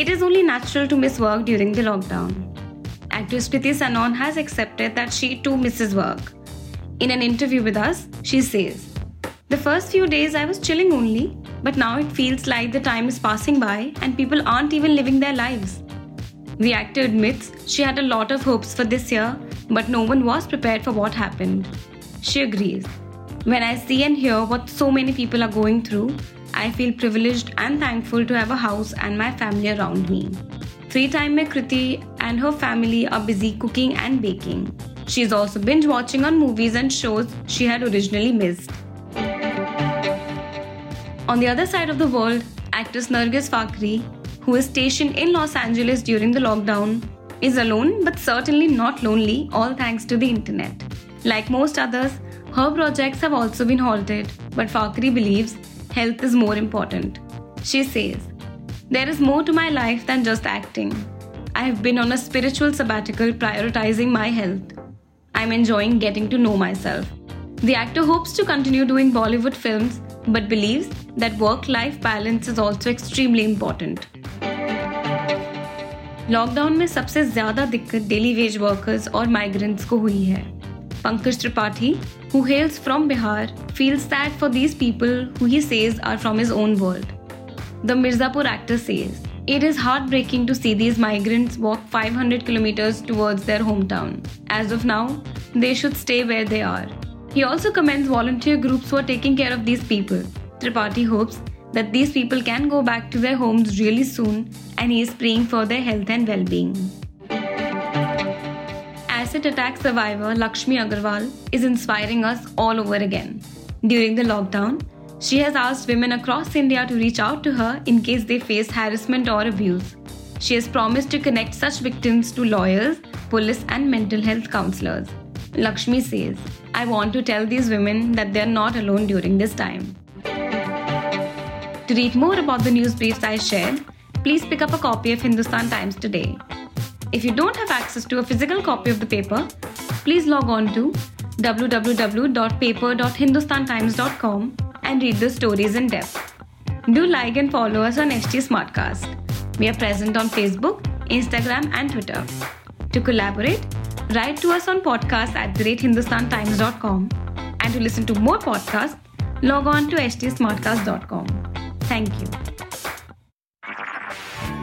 It is only natural to miss work during the lockdown. Actress Kriti Sanon has accepted that she too misses work. In an interview with us, she says, The first few days I was chilling only, but now it feels like the time is passing by and people aren't even living their lives. The actor admits she had a lot of hopes for this year, but no one was prepared for what happened. She agrees. When I see and hear what so many people are going through, I feel privileged and thankful to have a house and my family around me. Free time mein Kriti and her family are busy cooking and baking. She's also binge watching on movies and shows she had originally missed. On the other side of the world, actress Nargis Fakhri, who is stationed in Los Angeles during the lockdown, is alone but certainly not lonely, all thanks to the internet. Like most others, her projects have also been halted, but Fakhri believes health is more important. She says, There is more to my life than just acting. I have been on a spiritual sabbatical prioritizing my health. I'm enjoying getting to know myself. The actor hopes to continue doing Bollywood films but believes that work life balance is also extremely important. Lockdown में सबसे ज्यादा दिक्कत daily wage workers और migrants को हुई है Pankaj Tripathi, who hails from Bihar, feels sad for these people who he says are from his own world. The Mirzapur actor says, It is heartbreaking to see these migrants walk 500 kilometers towards their hometown. As of now, they should stay where they are. He also commends volunteer groups who are taking care of these people. Tripathi hopes that these people can go back to their homes really soon and he is praying for their health and well being. Acid attack survivor Lakshmi Agarwal is inspiring us all over again. During the lockdown, she has asked women across India to reach out to her in case they face harassment or abuse. She has promised to connect such victims to lawyers, police, and mental health counselors. Lakshmi says, I want to tell these women that they are not alone during this time. To read more about the news briefs I shared, please pick up a copy of Hindustan Times today. If you don't have access to a physical copy of the paper, please log on to www.paper.hindustantimes.com and read the stories in depth. Do like and follow us on HT Smartcast. We are present on Facebook, Instagram, and Twitter. To collaborate, write to us on podcast at the rate hindustantimes.com and to listen to more podcasts, log on to htsmartcast.com. Thank you.